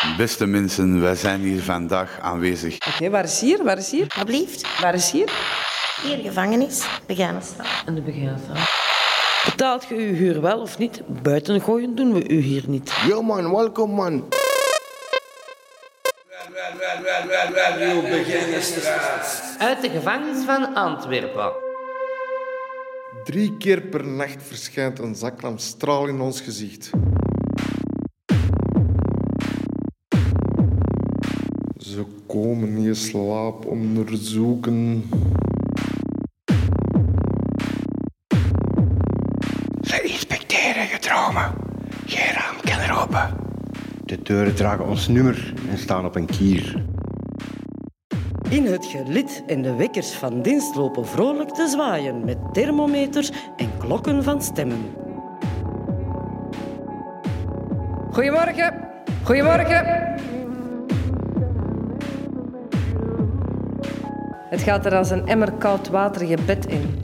Beste mensen, wij zijn hier vandaag aanwezig. Oké, waar is hier? Waar is hier? Alblieft. Waar is hier? Hier, gevangenis, Begaanstraat. En de begraafplaats. Betaalt je uw huur wel of niet? Buiten gooien doen we u hier niet. Yo man, welkom man. Uit de gevangenis van Antwerpen. Drie keer per nacht verschijnt een zaklamstraal in ons gezicht. Ze komen je slaap onderzoeken. Ze inspecteren je dromen. Geen raam kan er open. De deuren dragen ons nummer en staan op een kier. In het gelid en de wekkers van dienst lopen vrolijk te zwaaien met thermometers en klokken van stemmen. Goedemorgen. Goedemorgen. Het gaat er als een emmer koud water je bed in.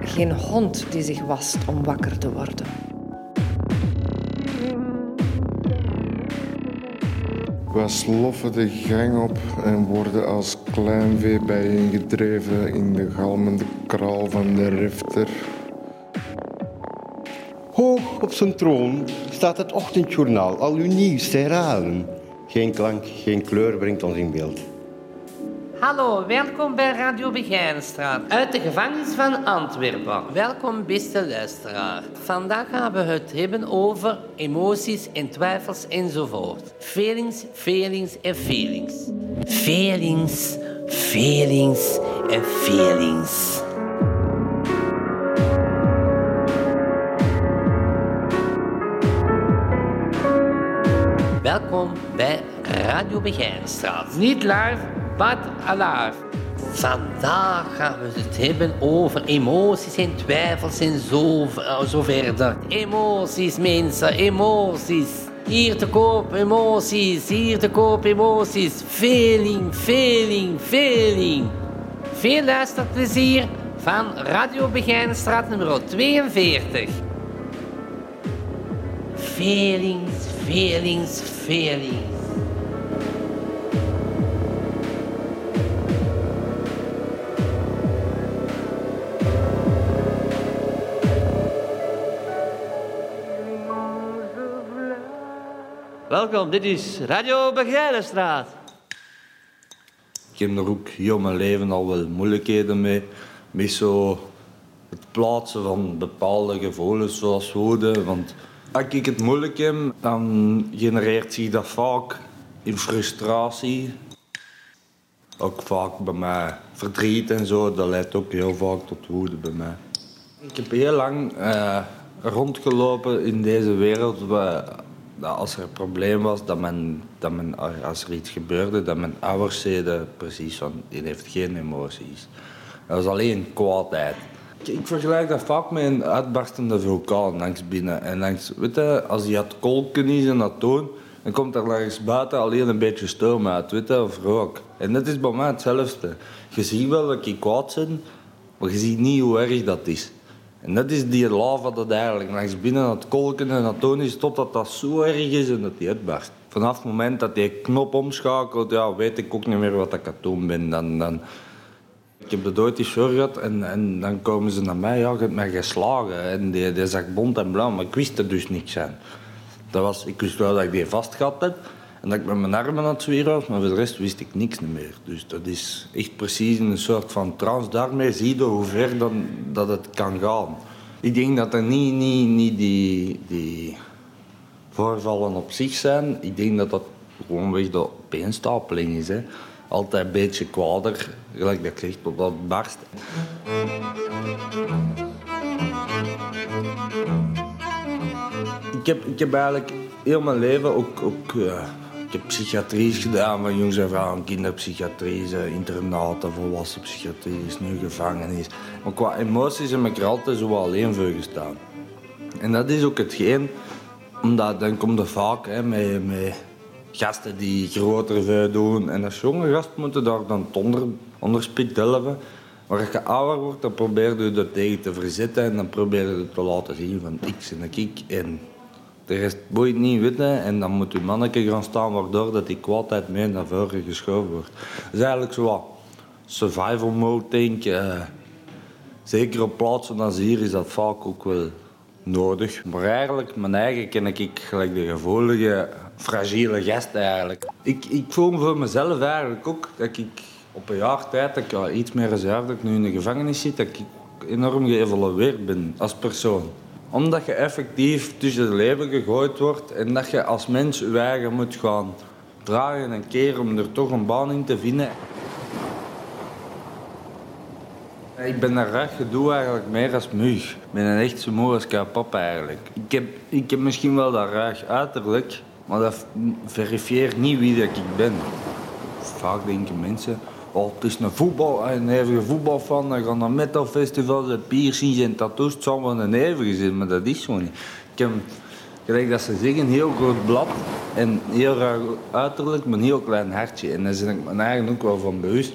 Geen hond die zich wast om wakker te worden. Wij sloffen de gang op en worden als kleinvee bijeengedreven in de galmende kraal van de refter. Hoog op zijn troon staat het ochtendjournaal al uw nieuws te herhalen. Geen klank, geen kleur brengt ons in beeld. Hallo, welkom bij Radio Begijnstraat. Uit de gevangenis van Antwerpen. Welkom, beste luisteraar. Vandaag gaan we het hebben over emoties en twijfels enzovoort. Feelings, feelings en feelings. Feelings, feelings en feelings. Bij Radio Begijnstraat. Niet live, but alive. Vandaag gaan we het hebben over emoties en twijfels en zo, eh, zo verder. Emoties, mensen, emoties. Hier te koop emoties, hier te koop emoties. Feeling, feeling, feeling. Veel luisterplezier van Radio Begijnstraat nummer 42. Feelings, feelings, feelings. Welkom, dit is Radio Begijnenstraat. Ik heb er ook heel mijn leven al wel moeilijkheden mee. Met zo het plaatsen van bepaalde gevoelens zoals woede. Want als ik het moeilijk heb, dan genereert zich dat vaak in frustratie. Ook vaak bij mij verdriet en zo, dat leidt ook heel vaak tot woede bij mij. Ik heb heel lang eh, rondgelopen in deze wereld waar, als er een probleem was, dat men, dat men, als er iets gebeurde, dat mijn ouders zeiden precies van, die heeft geen emoties. Dat was alleen kwaadheid. Ik, vergelijk dat vaak met een uitbarstende vulkaan langs binnen. En langs, weet je, als die had kolken is en dat toon, dan komt er langs buiten alleen een beetje stoom uit, weet je, of rook. En dat is bij mij hetzelfde. Je ziet wel dat ik kwaad ben, maar je ziet niet hoe erg dat is. En dat is die lava dat eigenlijk langs binnen aan het kolken en toon is totdat dat zo erg is en dat die uitbarst. Vanaf het moment dat die knop omschakelt, ja, weet ik ook niet meer wat ik aan het doen ben. Dan, dan... Ik heb de ooit die gehad en, en dan komen ze naar mij, ja, je hebt mij geslagen. En die, die zag bont en blauw, maar ik wist er dus niks aan. Dat was, ik wist wel dat ik die vastgehad heb en dat ik met mijn armen aan het zweren was, maar voor de rest wist ik niks meer. Dus dat is echt precies een soort van trance. Daarmee zie je hoe ver dan, dat het kan gaan. Ik denk dat er niet, niet, niet die, die voorvallen op zich zijn. Ik denk dat dat gewoonweg de opeenstapeling is. Hè. Altijd een beetje kwader, gelijk dat zeg, tot dat barst. Ik heb, ik heb eigenlijk heel mijn leven ook... ook uh, ik heb psychiatrie gedaan van jongens en vrouwen, kinderpsychiatrie, internaten, volwassen psychiatrie, nu gevangenis. Maar qua emoties heb ik er altijd zo alleen voor gestaan. En dat is ook hetgeen, omdat dan komt er vaak hè, met, met gasten die groter veel doen. En als jonge gast moeten daar dan onder, onderspit delven. Maar als je ouder wordt, dan probeer je dat tegen te verzetten en dan probeer je te laten zien van ik en ik. En De rest boeit niet weten en dan moet uw manneke gaan staan waardoor dat die kwaadheid mee naar voren geschoven wordt. Dat is eigenlijk zo wat survival mode, denk ik. Eh, zeker op plaatsen als hier is dat vaak ook wel nodig. Maar eigenlijk, mijn eigen ken ik gelijk de gevoelige, fragiele gast eigenlijk. Ik, ik voel me voor mezelf eigenlijk ook dat ik op een jaar tijd, dat ik iets meer reserve, dat ik nu in de gevangenis zit, dat ik enorm geëvalueerd ben als persoon omdat je effectief tussen het leven gegooid wordt en dat je als mens je eigen moet gaan dragen en keren om er toch een baan in te vinden. Ik ben een raar gedoe eigenlijk meer als mug. Ik ben een echt zo moe als papa eigenlijk. Ik heb, ik heb misschien wel dat raar uiterlijk, maar dat verifieert niet wie dat ik ben. Vaak denken mensen, Oh, het is een, voetbal, een hevige voetbalfan. Dan gaan naar metalfestivals, piercings en tattoos. Het zal wel een hevige zijn, maar dat is zo niet. Ik heb, dat ze zeggen, een heel groot blad en heel uiterlijk, maar een heel klein hartje. En daar ben ik me eigenlijk ook wel van bewust.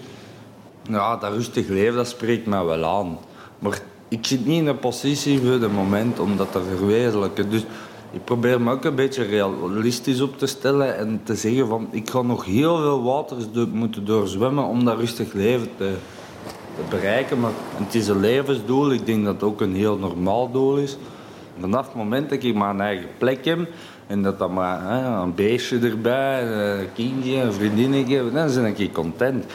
Ja, dat rustig leven, dat spreekt mij wel aan. Maar ik zit niet in een positie voor het moment om dat te verwezenlijken. Dus ik probeer me ook een beetje realistisch op te stellen en te zeggen van ik ga nog heel veel waters moeten doorzwemmen om dat rustig leven te, te bereiken. Maar het is een levensdoel, ik denk dat het ook een heel normaal doel is. Vanaf het moment dat ik mijn eigen plek heb en dat dat maar hè, een beestje erbij, een kindje, een vriendinnetje, dan ben ik content.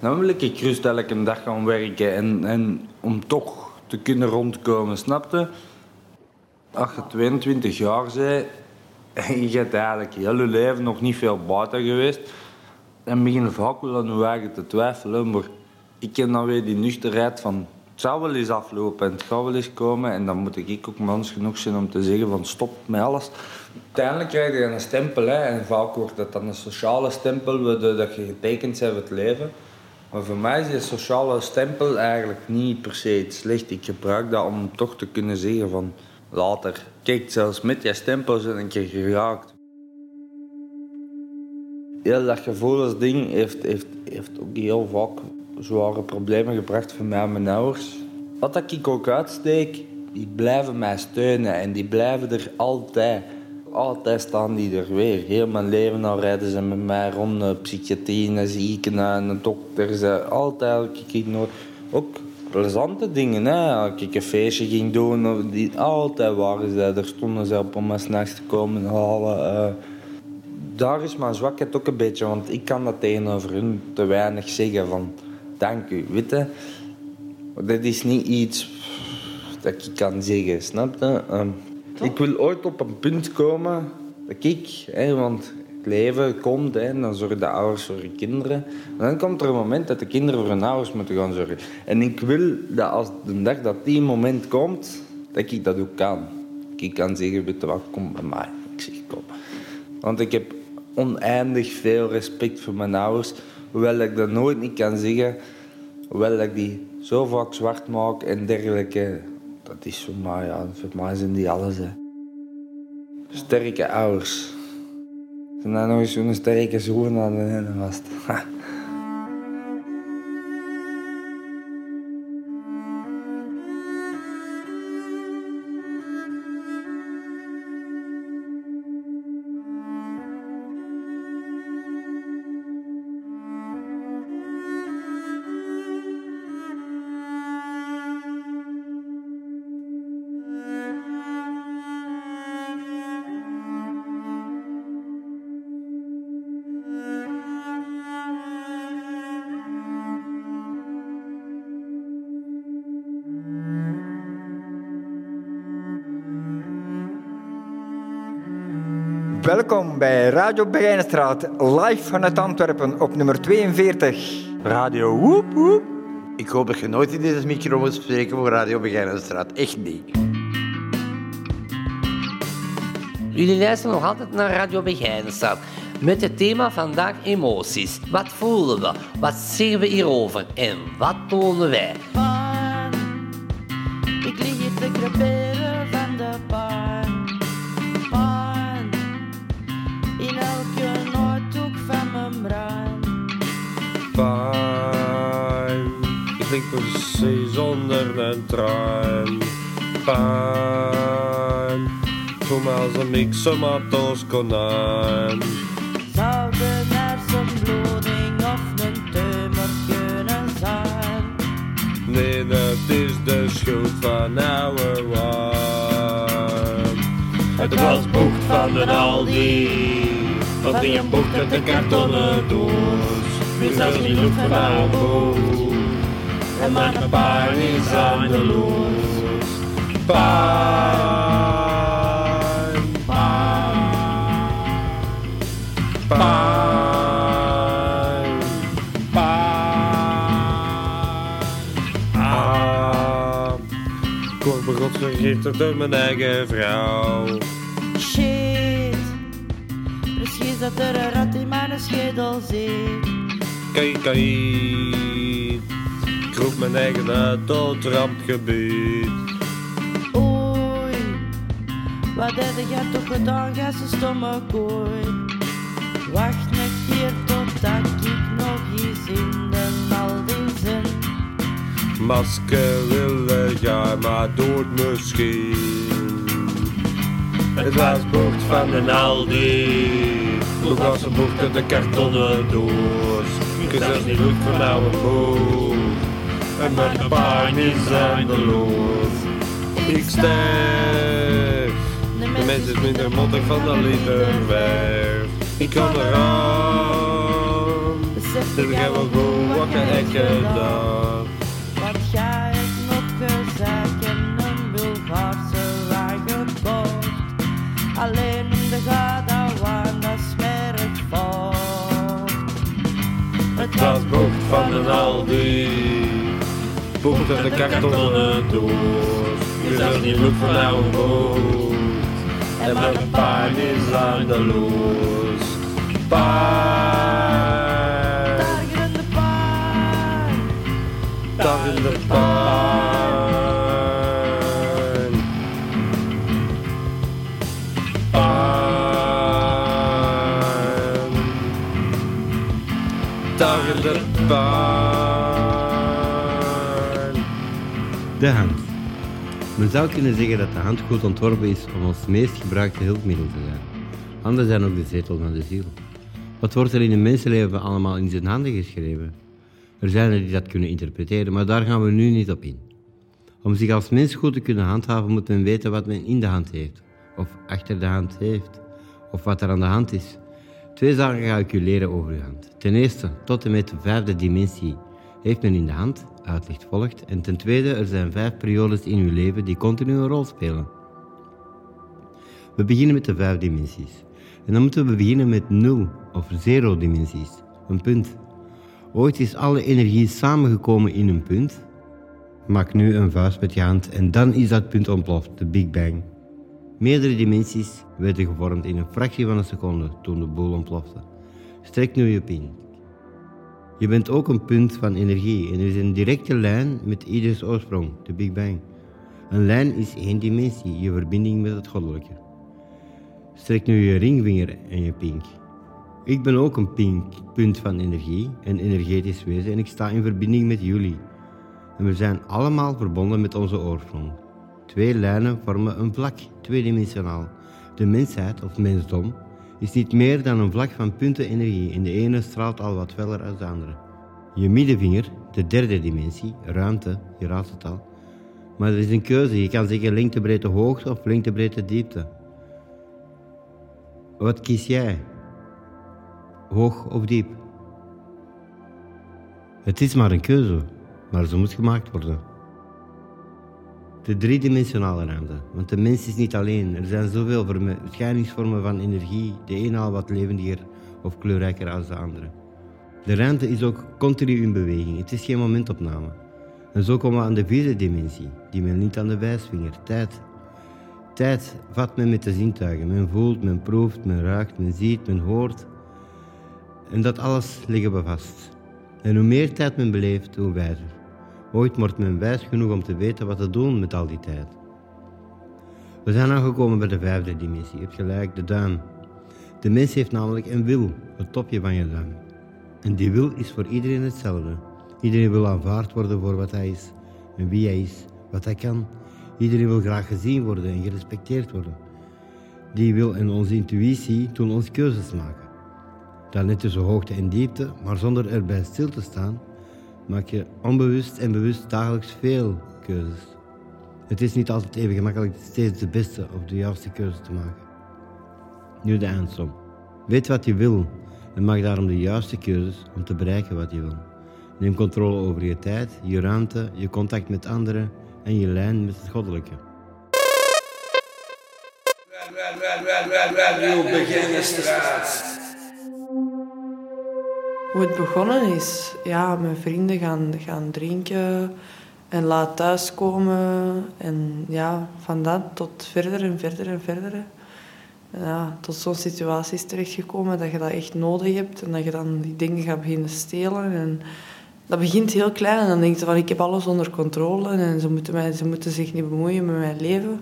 Dan wil ik rust elke dag gaan werken en, en om toch te kunnen rondkomen, snapte? Als je 22 jaar bent en je hebt eigenlijk heel je leven nog niet veel buiten geweest, dan begin je vaak wel aan je te twijfelen. Maar ik ken dan weer die nuchterheid van het zou wel eens aflopen en het gaat wel eens komen. En dan moet ik ook mans genoeg zijn om te zeggen van stop met alles. Uiteindelijk krijg je een stempel hè, en vaak wordt dat dan een sociale stempel dat je getekend bent voor het leven. Maar voor mij is die sociale stempel eigenlijk niet per se iets slecht. Ik gebruik dat om toch te kunnen zeggen van later. Kijk, zelfs met je stempels en een keer geraakt. Heel dat gevoelsding heeft, heeft, heeft ook heel vaak zware problemen gebracht voor mij en mijn ouders. Wat ik ook uitsteek, die blijven mij steunen en die blijven er altijd. Altijd staan die er weer. Heel mijn leven al rijden ze met mij rond, psychiatrie, ziekenhuizen, dokters. Altijd elke keer nooit. Ook plezante dingen. Hè. Als ik een feestje ging doen, die, altijd waren ze er. stonden ze op om me s'nachts te komen halen. Uh, daar is mijn zwakheid ook een beetje, want ik kan dat tegenover hun te weinig zeggen van dank u, weet je. Dat is niet iets dat ik kan zeggen, snap je? Uh, ik wil ooit op een punt komen dat ik, hè, want leven komt, hè, dan zorgen de ouders voor hun kinderen. En dan komt er een moment dat de kinderen voor hun ouders moeten gaan zorgen. En ik wil dat als de dag dat die moment komt, dat ik dat ook kan. Ik kan zeggen, weet wat, kom bij mij. Ik zeg, kom. Want ik heb oneindig veel respect voor mijn ouders. Hoewel ik dat nooit niet kan zeggen. Hoewel ik die zo vaak zwart maak en dergelijke. Dat is voor mij, ja, voor mij zijn die alles. Hè. Sterke ouders. Toen dan nog eens zo'n sterke Welkom bij Radio Begijnenstraat, live vanuit Antwerpen op nummer 42. Radio Woep Woep. Ik hoop dat je nooit in deze micro moet spreken voor Radio Begijnenstraat. Echt niet. Jullie luisteren nog altijd naar Radio Begijnenstraat. Met het thema vandaag emoties. Wat voelen we? Wat zeggen we hierover? En wat tonen wij? Ik precies zonder een trein. Pijn. Kom als een mixer met ons konijn. Zou de hersenbloeding of een tumor kunnen zijn? Nee, dat is de schuld van oude wijn. Het was bocht van een Aldi. Van die een bocht uit een kartonnen doos. Weer zelfs niet lucht van oude boot. En maar een paar is aan de loos. Pijn, pijn, pijn. Ah, ik word begot vergiftigd door mijn eigen vrouw. Shit, precies dat er een rat in mijn schedel zit. Kijk, kijk. Roep mijn eigen uit tot rampgebied. Oei, wat heb jij toch gedaan, jij zo stomme kooi? Wacht een keer totdat ik nog eens in de zin. Masker willen jij maar dood misschien. Het was bocht van een Aldi. Nog was een bocht uit een kartonnen doos. Ik zelfs niet goed van oude boot. En mijn is eindeloos. Ik sterf. De mens is minder mottig van de liter werf. Ik kan eraan. Dat ik wel goed wakker ik gedaan. Wat ga ik nog gezegd in een Bulgaarse wagen gekocht? Alleen de gadawaan, dat smerig voort. Het was bocht van een Aldi. Uit de kartonnen doos. Je zelfs niet bloed van oude boot. En mijn pijn is aan de loos. In de in de. De hand. Men zou kunnen zeggen dat de hand goed ontworpen is om ons meest gebruikte hulpmiddel te zijn. Handen zijn ook de zetel van de ziel. Wat wordt er in een mensenleven allemaal in zijn handen geschreven? Er zijn er die dat kunnen interpreteren, maar daar gaan we nu niet op in. Om zich als mens goed te kunnen handhaven, moet men weten wat men in de hand heeft, of achter de hand heeft, of wat er aan de hand is. Twee zaken ga ik u leren over uw hand. Ten eerste, tot en met de vijfde dimensie heeft men in de hand, uitlicht volgt. En ten tweede, er zijn vijf periodes in uw leven die continu een rol spelen. We beginnen met de vijf dimensies. En dan moeten we beginnen met nul of zero dimensies, een punt. Ooit is alle energie samengekomen in een punt. Maak nu een vuist met je hand en dan is dat punt ontploft, de Big Bang. Meerdere dimensies werden gevormd in een fractie van een seconde toen de boel ontplofte. Strek nu je pink. Je bent ook een punt van energie en er is een directe lijn met ieders oorsprong, de Big Bang. Een lijn is één dimensie, je verbinding met het goddelijke. Strek nu je ringvinger en je pink. Ik ben ook een pink, punt van energie, een energetisch wezen en ik sta in verbinding met jullie. En we zijn allemaal verbonden met onze oorsprong. Twee lijnen vormen een vlak, tweedimensionaal. De mensheid, of mensdom, is niet meer dan een vlak van punten energie en de ene straalt al wat feller als de andere. Je middenvinger, de derde dimensie, ruimte, je raadt het al. Maar er is een keuze, je kan zeggen lengte, breedte, hoogte of lengte, breedte, diepte. Wat kies jij? Hoog of diep? Het is maar een keuze, maar ze moet gemaakt worden. De driedimensionale ruimte, want de mens is niet alleen. Er zijn zoveel verschijningsvormen van energie, de ene al wat levendiger of kleurrijker als de andere. De ruimte is ook continu in beweging, het is geen momentopname. En zo komen we aan de vierde dimensie, die men niet aan de wijsvinger, tijd. Tijd vat men met de zintuigen. Men voelt, men proeft, men ruikt, men ziet, men hoort. En dat alles leggen we vast. En hoe meer tijd men beleeft, hoe wijzer. Ooit wordt men wijs genoeg om te weten wat te doen met al die tijd. We zijn aangekomen bij de vijfde dimensie. Je gelijk, de duim. De mens heeft namelijk een wil, het topje van je duim. En die wil is voor iedereen hetzelfde. Iedereen wil aanvaard worden voor wat hij is en wie hij is, wat hij kan. Iedereen wil graag gezien worden en gerespecteerd worden. die wil en onze intuïtie doen ons keuzes maken. Dan net tussen hoogte en diepte, maar zonder erbij stil te staan, maak je onbewust en bewust dagelijks veel keuzes. Het is niet altijd even gemakkelijk steeds de beste of de juiste keuze te maken. Nu de eindsom. Weet wat je wil en maak daarom de juiste keuzes om te bereiken wat je wil. Neem controle over je tijd, je ruimte, je contact met anderen en je lijn met het goddelijke. Hoe het begonnen is, ja, mijn vrienden gaan, gaan drinken en laat thuiskomen. En ja, van dat tot verder en verder en verder. Ja, tot zo'n situatie is terechtgekomen dat je dat echt nodig hebt en dat je dan die dingen gaat beginnen stelen. En dat begint heel klein en dan denk je van ik heb alles onder controle en ze moeten, ze moeten zich niet bemoeien met mijn leven.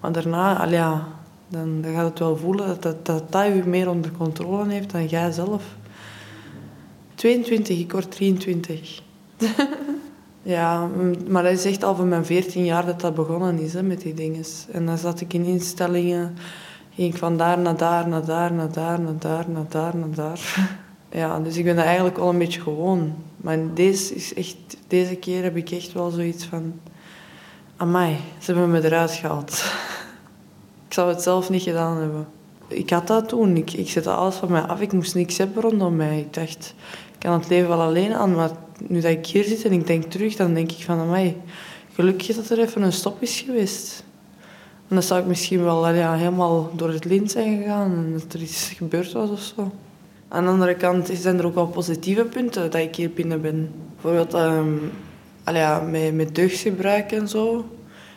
Maar daarna, al ja, dan, dan gaat het wel voelen dat dat, dat, meer onder controle heeft dan jij zelf. 22, ik word 23. ja, maar dat is echt al van mijn 14 jaar dat dat begonnen is hè, met die dingen. En dan zat ik in instellingen, ging ik van daar naar daar, naar daar, naar daar, naar daar, naar daar, naar daar. ja, dus ik ben dat eigenlijk al een beetje gewoon. Maar deze, is echt, deze keer heb ik echt wel zoiets van... Amai, ze hebben me eruit gehaald. ik zou het zelf niet gedaan hebben. Ik had dat toen. Ik, ik zette alles van mij af. Ik moest niks hebben rondom mij. Ik dacht, kan het leven wel alleen aan. Maar nu dat ik hier zit en ik denk terug, dan denk ik van... Amai, gelukkig dat er even een stop is geweest. Dan zou ik misschien wel ja, helemaal door het lint zijn gegaan. En dat er iets gebeurd was of zo. Aan de andere kant zijn er ook wel positieve punten dat ik hier binnen ben. Bijvoorbeeld um, ja, met, met drugsgebruik en zo.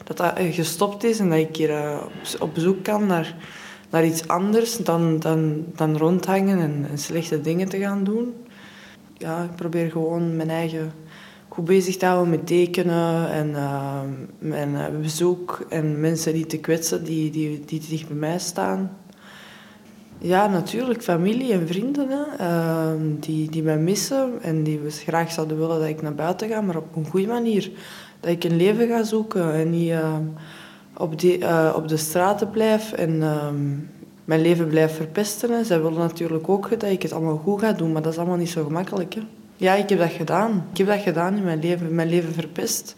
Dat dat gestopt is en dat ik hier uh, op, op, zoek kan naar, naar iets anders dan, dan, dan rondhangen en, en, slechte dingen te gaan doen. Ja, ik probeer gewoon mijn eigen goed bezig te houden met tekenen en, uh, bezoek en mensen die te kwetsen die, die, die dicht bij mij staan. Ja, natuurlijk. Familie en vrienden hè, uh, die, die mij missen en die we graag zouden willen dat ik naar buiten ga, maar op een goede manier. Dat ik een leven ga zoeken en niet uh, op, die, uh, op de straten blijf en mijn leven blijf verpesten. Zij willen natuurlijk ook dat ik het allemaal goed ga doen, maar dat is allemaal niet zo gemakkelijk. Hè. Ja, ik heb dat gedaan. Ik heb dat gedaan in mijn leven. Mijn leven verpest.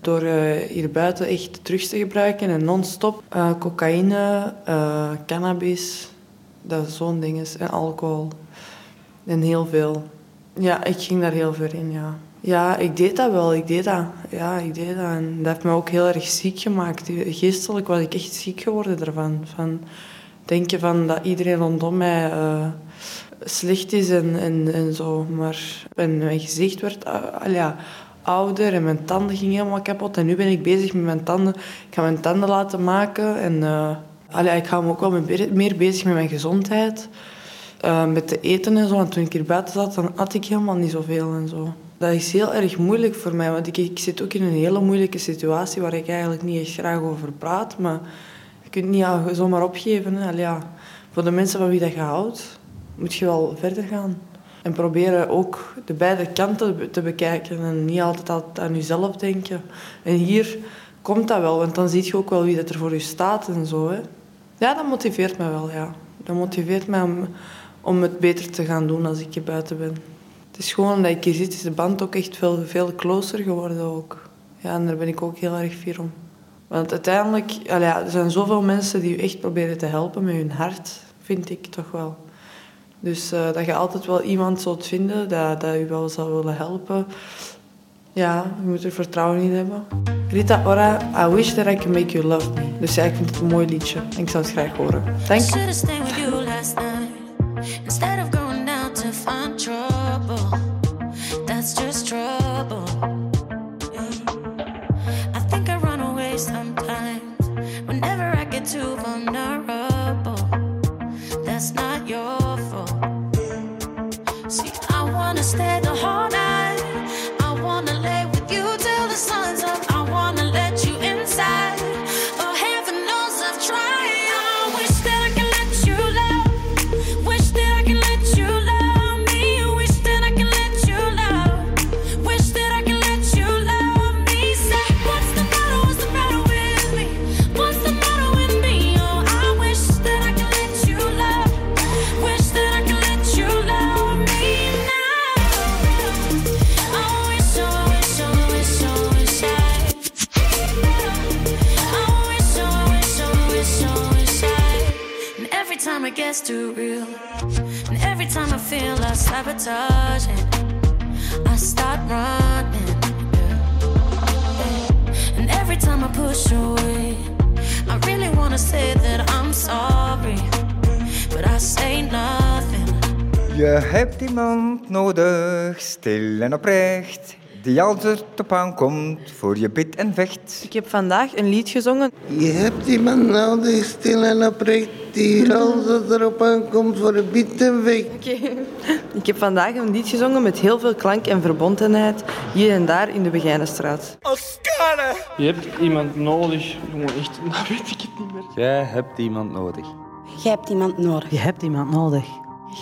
Door hier buiten echt drugs te gebruiken en non-stop cocaïne, cannabis, dat zo'n ding. En alcohol. En heel veel. Ja, ik ging daar heel ver in, ja. Ja, ik deed dat wel. Ik deed dat. Ja, ik deed dat. En dat heeft me ook heel erg ziek gemaakt. Geestelijk was ik echt ziek geworden daarvan. Van denken van dat iedereen rondom mij uh, slecht is en, en, en zo. Maar mijn gezicht werd uh, ja, ouder en mijn tanden gingen helemaal kapot. En nu ben ik bezig met mijn tanden. Ik ga mijn tanden laten maken en... Uh, ik ga me ook wel meer bezig met mijn gezondheid. Uh, met te eten en zo. Want toen ik hier buiten zat, dan at ik helemaal niet zoveel en zo. Dat is heel erg moeilijk voor mij. Want ik, ik zit ook in een hele moeilijke situatie waar ik eigenlijk niet echt graag over praat. Maar je kunt niet zomaar opgeven. Ja. Voor de mensen van wie dat je houdt, moet je wel verder gaan. En proberen ook de beide kanten te bekijken. En niet altijd, altijd aan jezelf denken. En hier komt dat wel, want dan zie je ook wel wie dat er voor je staat en zo. Hè. Ja, dat motiveert me wel, ja. Dat motiveert mij om, om het beter te gaan doen als ik hier buiten ben. Het is gewoon dat ik hier zit, is de band ook echt veel, veel closer geworden ook. Ja, en daar ben ik ook heel erg fier om. Want uiteindelijk, ja, er zijn zoveel mensen die je echt proberen te helpen met hun hart, vind ik toch wel. Dus uh, dat je altijd wel iemand zult vinden dat, dat je wel zou willen helpen. Ja, je moet er vertrouwen in hebben. Rita Ora, I wish that I could make you love me. Dus ja, ik vind het een mooi liedje ik zou het graag horen. Dank too real, and every time I feel like sabotaging, I start running. And every time I push away, I really wanna say that I'm sorry, but I say nothing. Je hebt iemand nodig, stil en oprecht, die als het op aankomt voor je bid en vecht. Ik heb vandaag een lied gezongen. Je hebt iemand nodig, stil en oprecht, die als het erop aankomt voor een bid en weg. Ik heb vandaag een lied gezongen met heel veel klank en verbondenheid hier en daar in de Begijnenstraat. Je hebt iemand nodig. Jongen, echt, dat weet ik het niet meer. Jij hebt iemand nodig. Je hebt iemand nodig. Je hebt iemand nodig.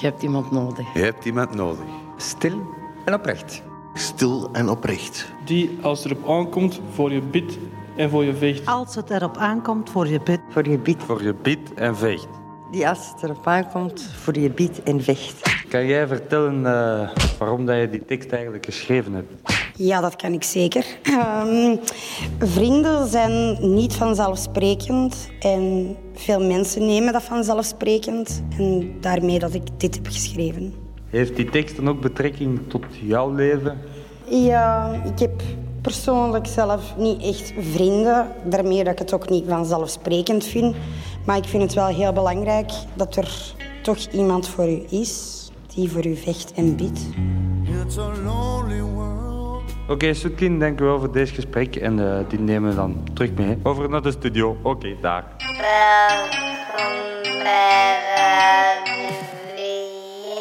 Je hebt iemand nodig. Je hebt iemand nodig. Stil en oprecht. Stil en oprecht. Die, als het erop aankomt, voor je bidt en voor je vecht. Als het erop aankomt voor je bid. Voor je biedt. Voor je bid en vecht. Die als het erop aankomt voor je biedt en vecht. Kan jij vertellen eh, waarom dat je die tekst eigenlijk geschreven hebt? Ja, dat kan ik zeker. Ehm, vrienden zijn niet vanzelfsprekend en veel mensen nemen dat vanzelfsprekend. En daarmee dat ik dit heb geschreven. Heeft die tekst dan ook betrekking tot jouw leven? Ja, ik heb persoonlijk zelf niet echt vrienden. Daarmee dat ik het ook niet vanzelfsprekend vind. Maar ik vind het wel heel belangrijk dat er toch iemand voor u is die voor u vecht en bidt. Oké, okay, dank u wel voor deze gesprek. En eh, die nemen we dan terug mee. Over naar de studio. Oké, daar.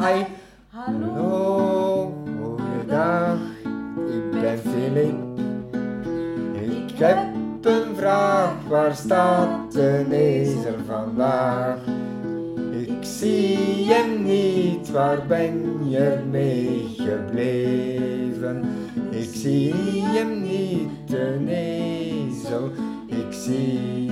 ai. Hallo, goeiedag, ik ben Philip. Ik heb een vraag, waar staat de lezer vandaag? Ik zie hem niet, waar ben je mee gebleven? Ik zie hem niet, de ezel. Ik zie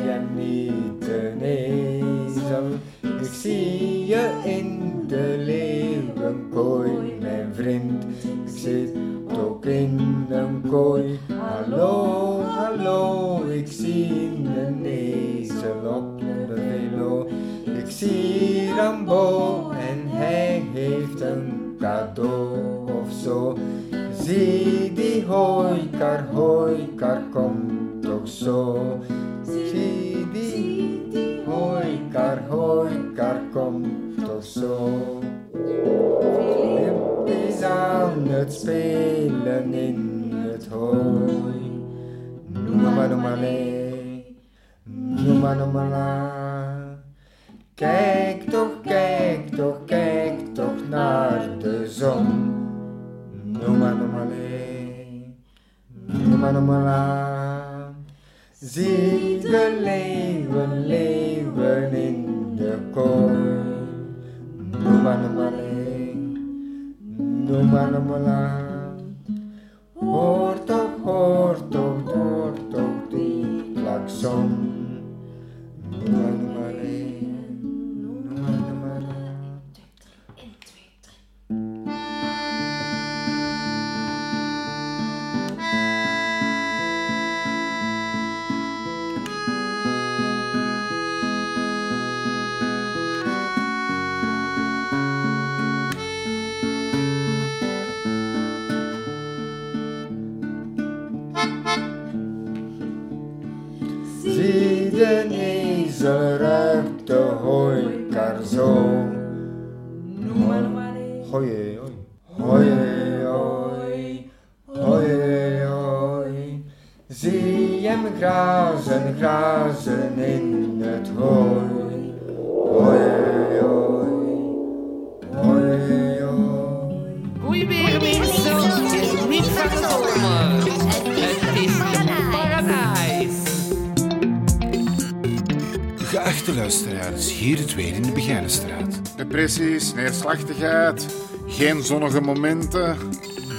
geen zonnige momenten.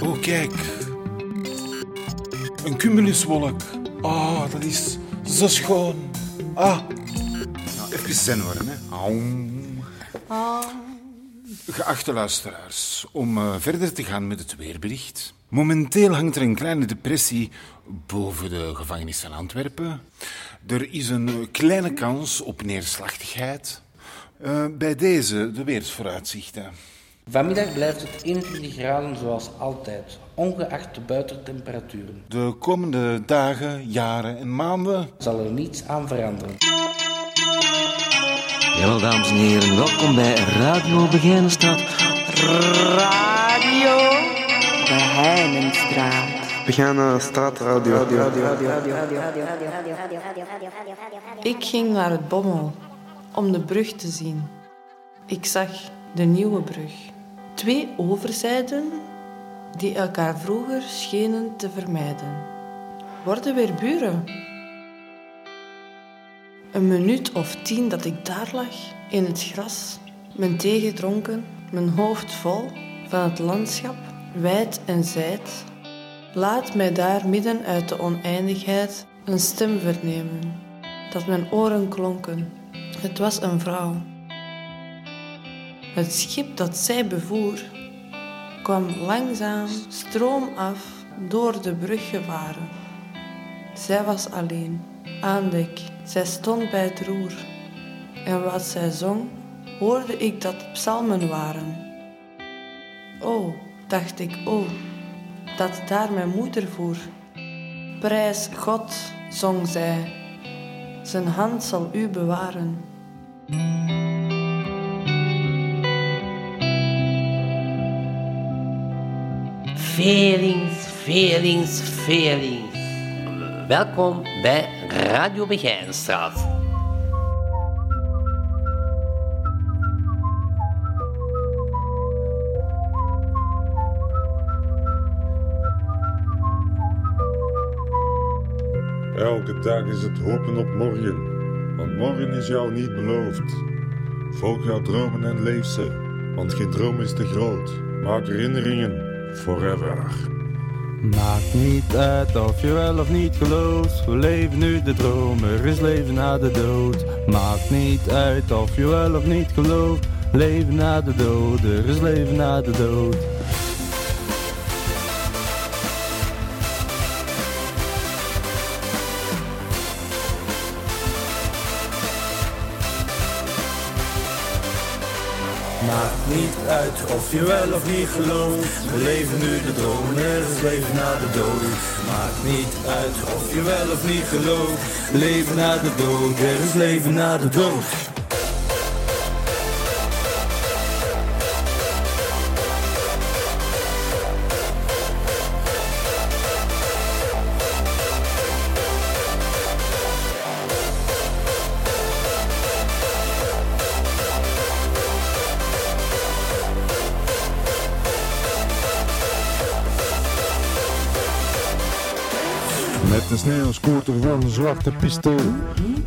Oh, kijk. Een cumuluswolk. Ah, dat is zo schoon. Ah. Nou, even zen worden, hè. Aum. Geachte luisteraars, om uh, verder te gaan met het weerbericht. Momenteel hangt er een kleine depressie boven de gevangenis van Antwerpen. Er is een kleine kans op neerslachtigheid. Uh, bij deze de weersvooruitzichten. Vanmiddag blijft het 21 graden zoals altijd, ongeacht de buitentemperaturen. De komende dagen, jaren en maanden zal er niets aan veranderen. Jawel, dames en heren, welkom bij Radio Begijnenstraat. Radio Begijnenstraat. Begijnenstraat Radio. Ik ging naar het Bommel om de brug te zien. Ik zag de nieuwe brug. Twee overzijden die elkaar vroeger schenen te vermijden. Worden weer buren. Een minuut of tien dat ik daar lag, in het gras, mijn thee gedronken, mijn hoofd vol van het landschap, wijd en zijd, laat mij daar midden uit de oneindigheid een stem vernemen, dat mijn oren klonken. Het was een vrouw. Het schip dat zij bevoer kwam langzaam stroomaf door de brug gevaren. Zij was alleen, aan dek. Zij stond bij het roer. En wat zij zong, hoorde ik dat psalmen waren. Oh, dacht ik, oh, dat daar mijn moeder voer. Prijs God, zong zij, zijn hand zal u bewaren. Velings, velings, velings. Welkom bij Radio Begijnstraat. Elke dag is het hopen op morgen, want morgen is jou niet beloofd. Volg jouw dromen en leef ze, want geen droom is te groot. Maak herinneringen forever. Maakt niet uit of je wel of niet gelooft. We leven nu de droom, er is leven na de dood. Maakt niet uit of je wel of niet gelooft. Leven na de dood, er is leven na de dood. Uit of je wel of niet gelooft. We leven nu de droom, er is leven na de dood. Maakt niet uit of je wel of niet gelooft. Leven na de dood, er is leven na de dood. Met een sneeuwscooter van een zwarte pistool.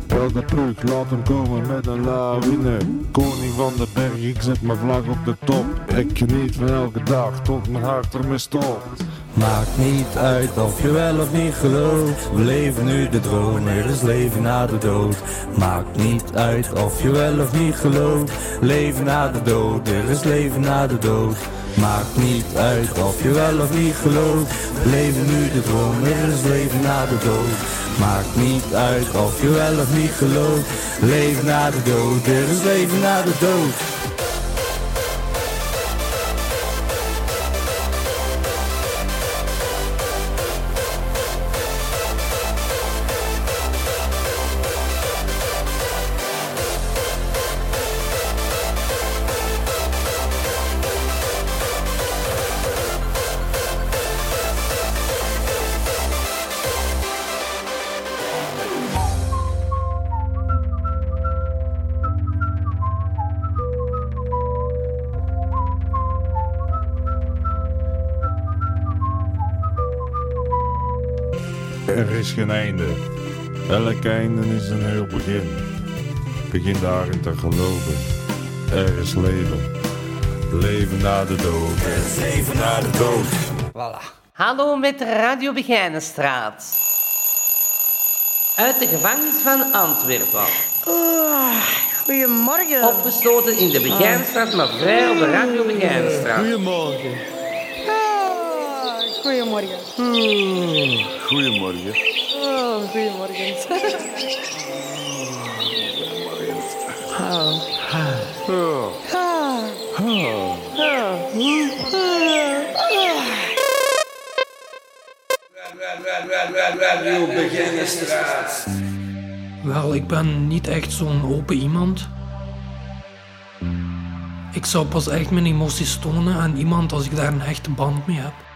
Elke ploeg laat hem komen met een lawine. Koning van de berg, ik zet mijn vlag op de top. Ik geniet van elke dag tot mijn hart ermee stopt. Maakt niet uit of je wel of niet gelooft. We leven nu de droom, er is leven na de dood. Maakt niet uit of je wel of niet gelooft. Leven na de dood, er is leven na de dood. Maakt niet uit of je wel of niet gelooft. Leven nu de droom, er is leven na de dood. Maakt niet uit of je wel of niet gelooft. Leven na de dood, er is leven na de dood. Er is geen einde. Elk einde is een heel begin. begin daarin te geloven. Er is leven. Leven na de dood. Er is leven na de dood. Voilà. Hallo met de Radio Begijnenstraat. Uit de gevangenis van Antwerpen. goedemorgen. Opgesloten in de Begijnenstraat, maar vrij op de Radio Begijnenstraat. Goedemorgen. Goedemorgen. Goedemorgen. Oh, goedemorgen. Begijnenstraat. Wel, ik ben niet echt zo'n open iemand. Ik zou pas echt mijn emoties tonen aan iemand als ik daar een echte band mee heb.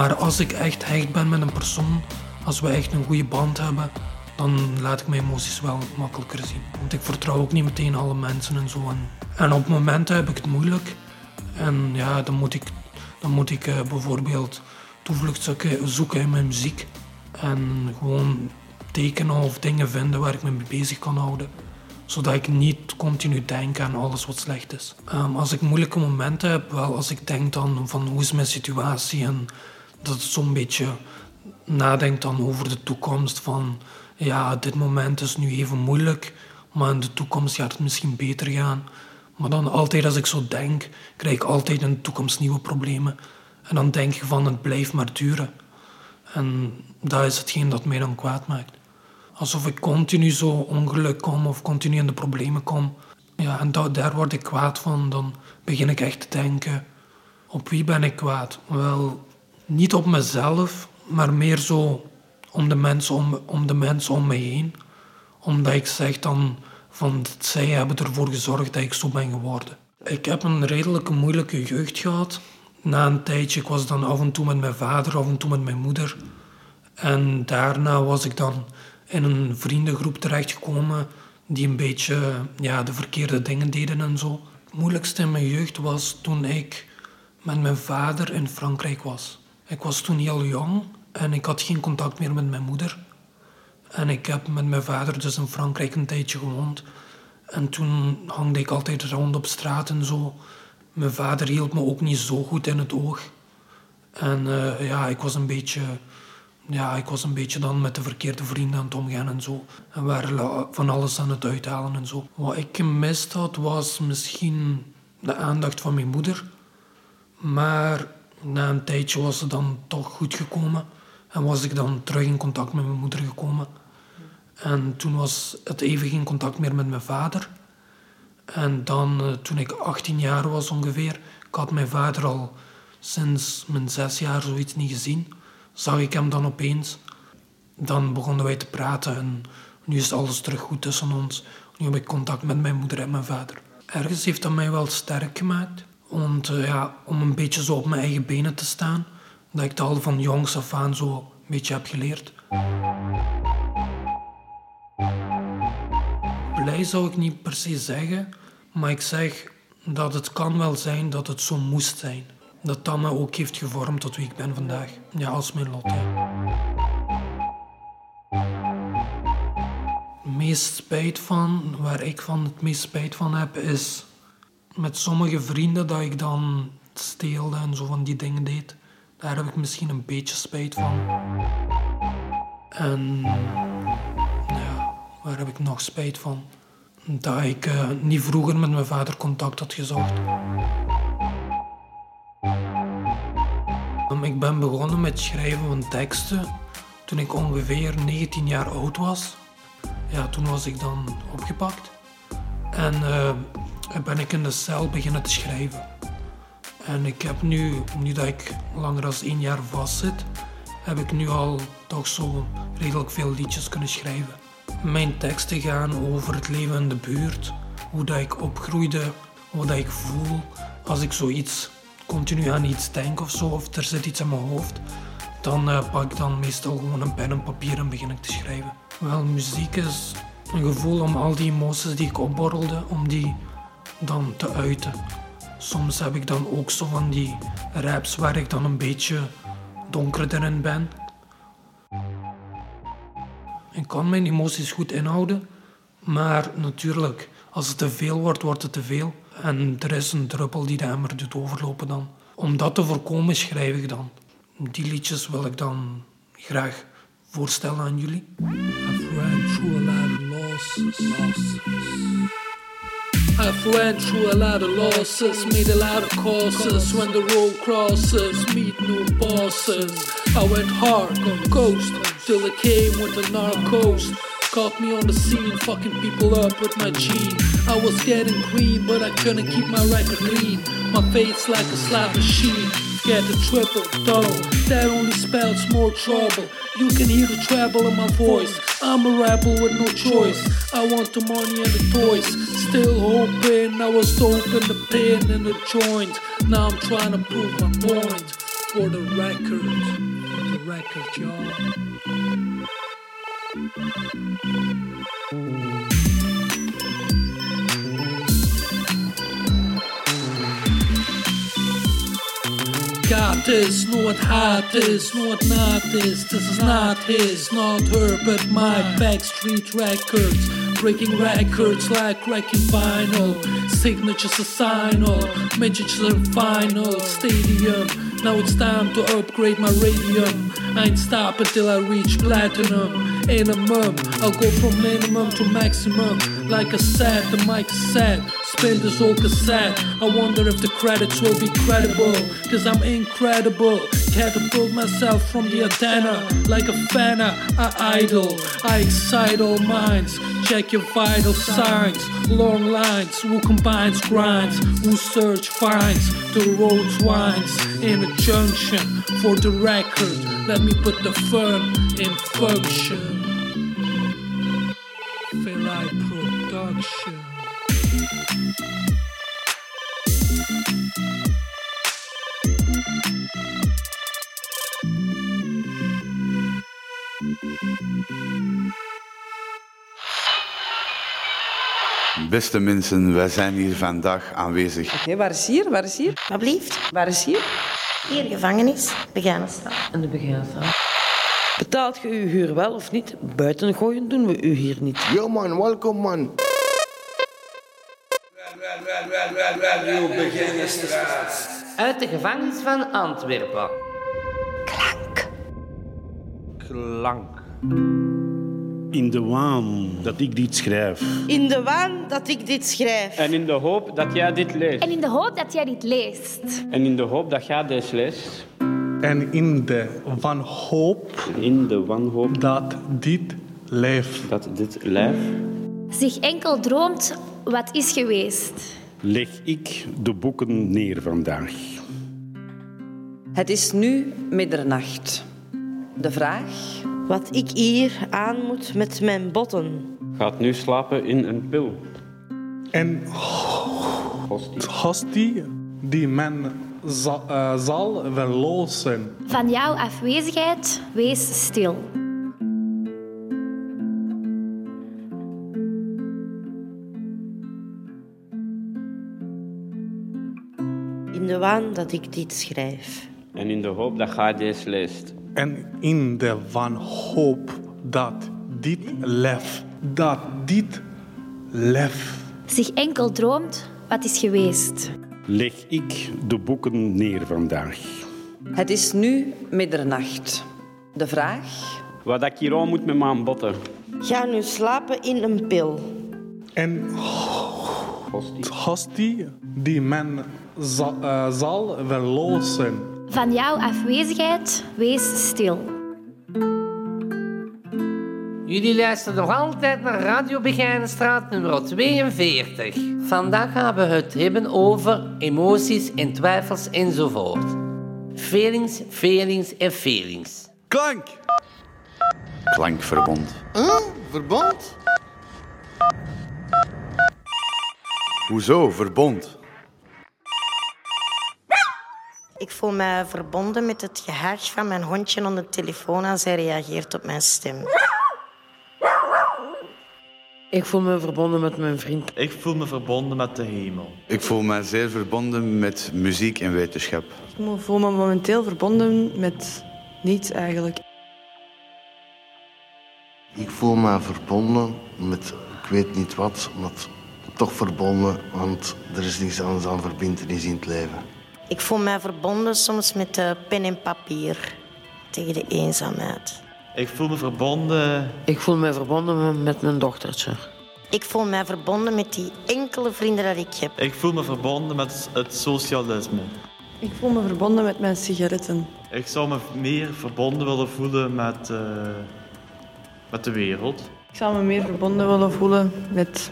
Maar als ik echt hecht ben met een persoon, als we echt een goede band hebben, dan laat ik mijn emoties wel makkelijker zien. Want ik vertrouw ook niet meteen alle mensen en zo. En, op momenten heb ik het moeilijk. En ja, dan moet ik, dan moet ik eh, bijvoorbeeld toevlucht zoeken, zoeken in mijn muziek. En gewoon tekenen of dingen vinden waar ik me mee bezig kan houden. Zodat ik niet continu denk aan alles wat slecht is. Ehm, als ik moeilijke momenten heb, wel als ik denk dan van hoe is mijn situatie en dat het zo'n beetje nadenkt dan over de toekomst van ja, dit moment is nu even moeilijk, maar in de toekomst gaat het misschien beter gaan. Maar dan altijd als ik zo denk, krijg ik altijd in de toekomst nieuwe problemen. En dan denk je van het blijft maar duren. En dat is hetgeen dat mij dan kwaad maakt. Alsof ik continu zo ongeluk kom of continu in de problemen kom. Ja, en da- daar word ik kwaad van. Dan begin ik echt te denken, op wie ben ik kwaad? Wel, niet op mezelf, maar meer zo om de mensen om, de mensen om me heen. Omdat ik zeg dan van zij hebben ervoor gezorgd dat ik zo ben geworden. Ik heb een redelijk moeilijke jeugd gehad. Na een tijdje, ik was dan af en toe met mijn vader, af en toe met mijn moeder. En daarna was ik dan in een vriendengroep terechtgekomen die een beetje ja, de verkeerde dingen deden en zo. Het moeilijkste in mijn jeugd was toen ik met mijn vader in Frankrijk was. Ik was toen heel jong en ik had geen contact meer met mijn moeder. En ik heb met mijn vader dus in Frankrijk een tijdje gewoond. En toen hangde ik altijd rond op straat en zo. Mijn vader hield me ook niet zo goed in het oog. En eh, ja, ik was een beetje... Ja, ik was een beetje dan met de verkeerde vrienden aan het omgaan en zo. En we waren van alles aan het uithalen en zo. Wat ik gemist had, was misschien de aandacht van mijn moeder. Maar na een tijdje was ze dan toch goed gekomen. En was ik dan terug in contact met mijn moeder gekomen. En toen was het even geen contact meer met mijn vader. En dan, eh, toen ik 18 jaar was ongeveer, ik had mijn vader al sinds mijn zes jaar zoiets niet gezien, zag ik hem dan opeens. Dan begonnen wij te praten en nu is alles terug goed tussen ons. Nu heb ik contact met mijn moeder en mijn vader. Ergens heeft dat mij wel sterk gemaakt. Eh, ja, om een beetje zo op mijn eigen benen te staan, dat ik dat al van jongs af aan zo een beetje heb geleerd. Blij zou ik niet per se zeggen, maar ik zeg dat het kan wel zijn dat het zo moest zijn. Dat dat me ook heeft gevormd tot wie ik ben vandaag. Ja, als mijn lot. Het meest spijt van, waar ik van het meest spijt van heb, is met sommige vrienden dat ik dan steelde en zo van die dingen deed. Daar heb ik misschien een beetje spijt van. En ja, waar heb ik nog spijt van? Dat ik eh, niet vroeger met mijn vader contact had gezocht. Ik ben begonnen met schrijven van teksten toen ik ongeveer 19 jaar oud was. Ja, toen was ik dan opgepakt. En eh, ben ik in de cel beginnen te schrijven. En ik heb nu, nu dat ik langer dan één jaar vast zit, heb ik nu al toch zo redelijk veel liedjes kunnen schrijven. Mijn teksten gaan over het leven in de buurt, hoe dat ik opgroeide, wat dat ik voel. Als ik zoiets continu aan iets denk of zo, of er zit iets in mijn hoofd, dan eh, pak ik dan meestal gewoon een pen en papier en begin ik te schrijven. Wel, muziek is een gevoel om al die emoties die ik opborrelde, om die dan te uiten. soms heb ik dan ook zo van die raps waar ik dan een beetje donkerder in ben. Ik kan mijn emoties goed inhouden, maar natuurlijk, als het te veel wordt, wordt het te veel. En er is een druppel die de emmer doet overlopen dan. Om dat te voorkomen schrijf ik dan. Die liedjes wil ik dan graag voorstellen aan jullie. I've ran through a. I've ran through a lot of losses, made a lot of courses. When the road crosses, meet new bosses. I went hard, on the coast, till it came with the narcos. Caught me on the scene, fucking people up with my gene. I was getting green, but I couldn't keep my record clean. My face like a slot machine. Get the triple double, that only spells more trouble. You can hear the treble in my voice. I'm a rebel with no choice. I want the money and the toys. Still hoping I was dope in the pain and the joint. Now I'm trying to prove my point for the record. For the record, y'all. Got this, know what hot is, know what not is. This is not his, not her, but my backstreet records. Breaking records like wrecking vinyl. Signatures a sign messages in final stadium. Now it's time to upgrade my radium. I ain't stop until I reach platinum. In a month, I'll go from minimum to maximum. Like I said, the mic set. Spin this old cassette. I wonder if the credits will be credible. Cause I'm incredible. Catapult myself from the antenna. Like a fana, I idle. I excite all minds. Check your vital signs. Long lines, who combines grinds, who search finds. The roads winds in a junction for the record. Let me put the fun in function. Feel like production. Beste mensen, wij zijn hier vandaag aanwezig. Oké, waar is hier? Waar is hier? Wat blieft? Waar is hier? Hier, gevangenis, Begaanstraat. En de Begaanstraat. Betaalt je uw huur wel of niet? Buiten gooien doen we u hier niet. Yo man, welkom man. Uit de gevangenis van Antwerpen. Klank. In de waan dat ik dit schrijf. In de waan dat ik dit schrijf. En in de hoop dat jij dit leest. En in de hoop dat jij dit leest. En in de hoop dat jij deze leest. En in de wanhoop. In de wanhoop. Dat dit lijf. Dat dit lijf. Zich enkel droomt wat is geweest. Leg ik de boeken neer vandaag. Het is nu middernacht. De vraag... Wat ik hier aan moet met mijn botten. Gaat nu slapen in een pil. En hostie die men za- eh, zal verlozen. Van jouw afwezigheid, wees stil. In de waan dat ik dit schrijf. En in de hoop dat jij deze leest. En in de wanhoop dat dit lef, dat dit lef. Zich enkel droomt wat is geweest. Leg ik de boeken neer vandaag. Het is nu middernacht. De vraag... Wat ik hier aan moet met mijn botten. Ga nu slapen in een pil. En hostie die men eh, zal verlozen. Van jouw afwezigheid, wees stil. Jullie luisteren nog altijd naar Radio Begijnenstraat nummer 42. Vandaag gaan we het hebben over emoties en twijfels enzovoort. Feelings, feelings en feelings. Klank! Klankverbond. Huh? Verbond? Hoezo verbond? Ik voel mij verbonden met het gehaag van mijn hondje aan de telefoon als hij reageert op mijn stem. Ik voel me verbonden met mijn vriend. Ik voel me verbonden met de hemel. Ik voel me zeer verbonden met muziek en wetenschap. Ik voel me momenteel verbonden met niets eigenlijk. Ik voel me verbonden met ik weet niet wat, maar toch verbonden, want er is niets anders aan verbindenis in het leven. Ik voel mij verbonden soms met de pen en papier tegen de eenzaamheid. Ik voel me verbonden. Ik voel me verbonden met mijn dochtertje. Ik voel mij verbonden met die enkele vrienden dat ik heb. Ik voel me verbonden met het socialisme. Ik voel me verbonden met mijn sigaretten. Ik zou me meer verbonden willen voelen met, uh, met de wereld. Ik zou me meer verbonden willen voelen met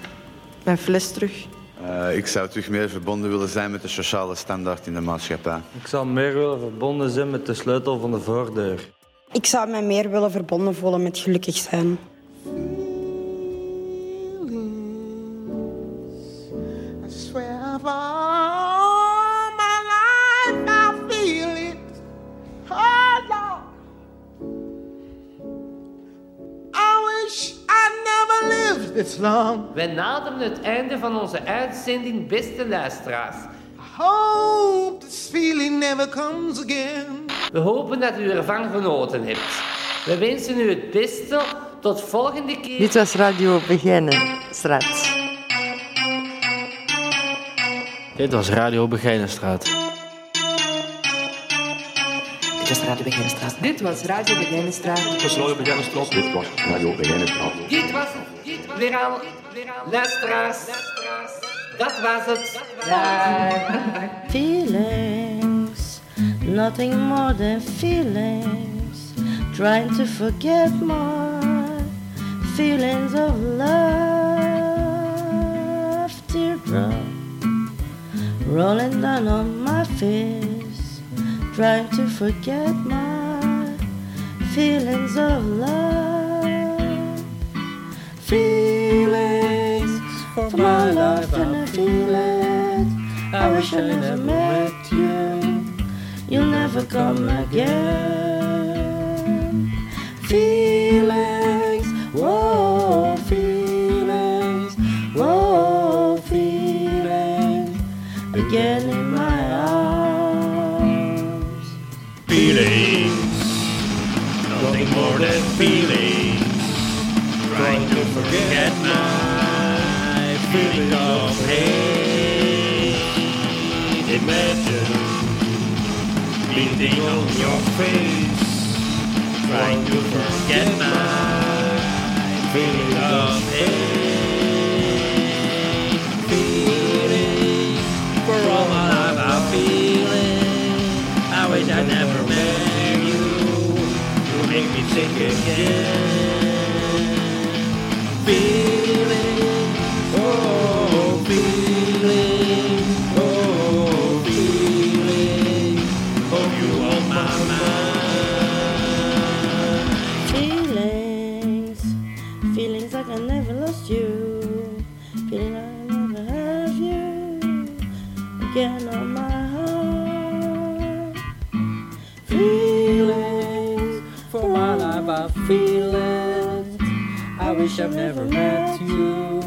mijn fles terug. Uh, ik zou terug meer verbonden willen zijn met de sociale standaard in de maatschappij. Ik zou meer willen verbonden zijn met de sleutel van de voordeur. Ik zou mij meer willen verbonden voelen met gelukkig zijn. Wij naderen het einde van onze uitzending, beste luisteraars. Hope this feeling never comes again. We hopen dat u ervan genoten hebt. We wensen u het beste. Tot volgende keer. Dit was Radio Begijnenstraat. Dit was Radio Begijnenstraat. Dit was Radio Begijnenstraat. Dit was Radio Begijnenstraat. Dit was Radio Begijnenstraat. Dit was Radio Begijnenstraat. Dit was weer aan luisteraars. Dat was het. Feelings, nothing more than feelings. Trying to forget my feelings of love. Teardrop rolling down on my face. Trying to forget my feelings of love. Feelings for my life and I feel it. I wish I never met you. You'll never come again. Feelings, whoa, feelings, whoa, feelings. Again more feelings. Trying to forget my feeling of hate. Imagine beating on your face. Trying to forget my feeling of hate. Make me sick again. Feeling, wish I've never met you.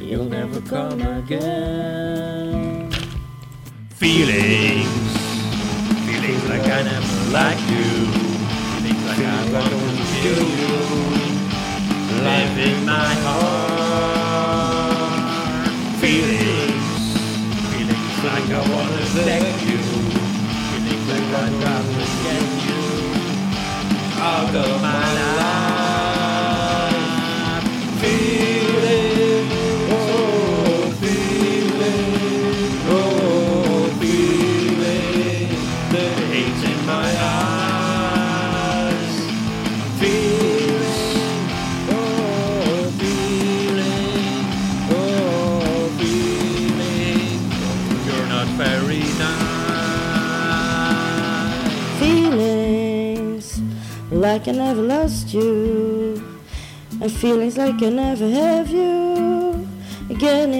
You'll never come again. Feelings, feelings like I never liked you. Feelings like I want to kill you. Live in my heart. Feelings, feelings like I want to thank you. Feelings like I to get you out of my life. I never lost you. And feelings like I never have you again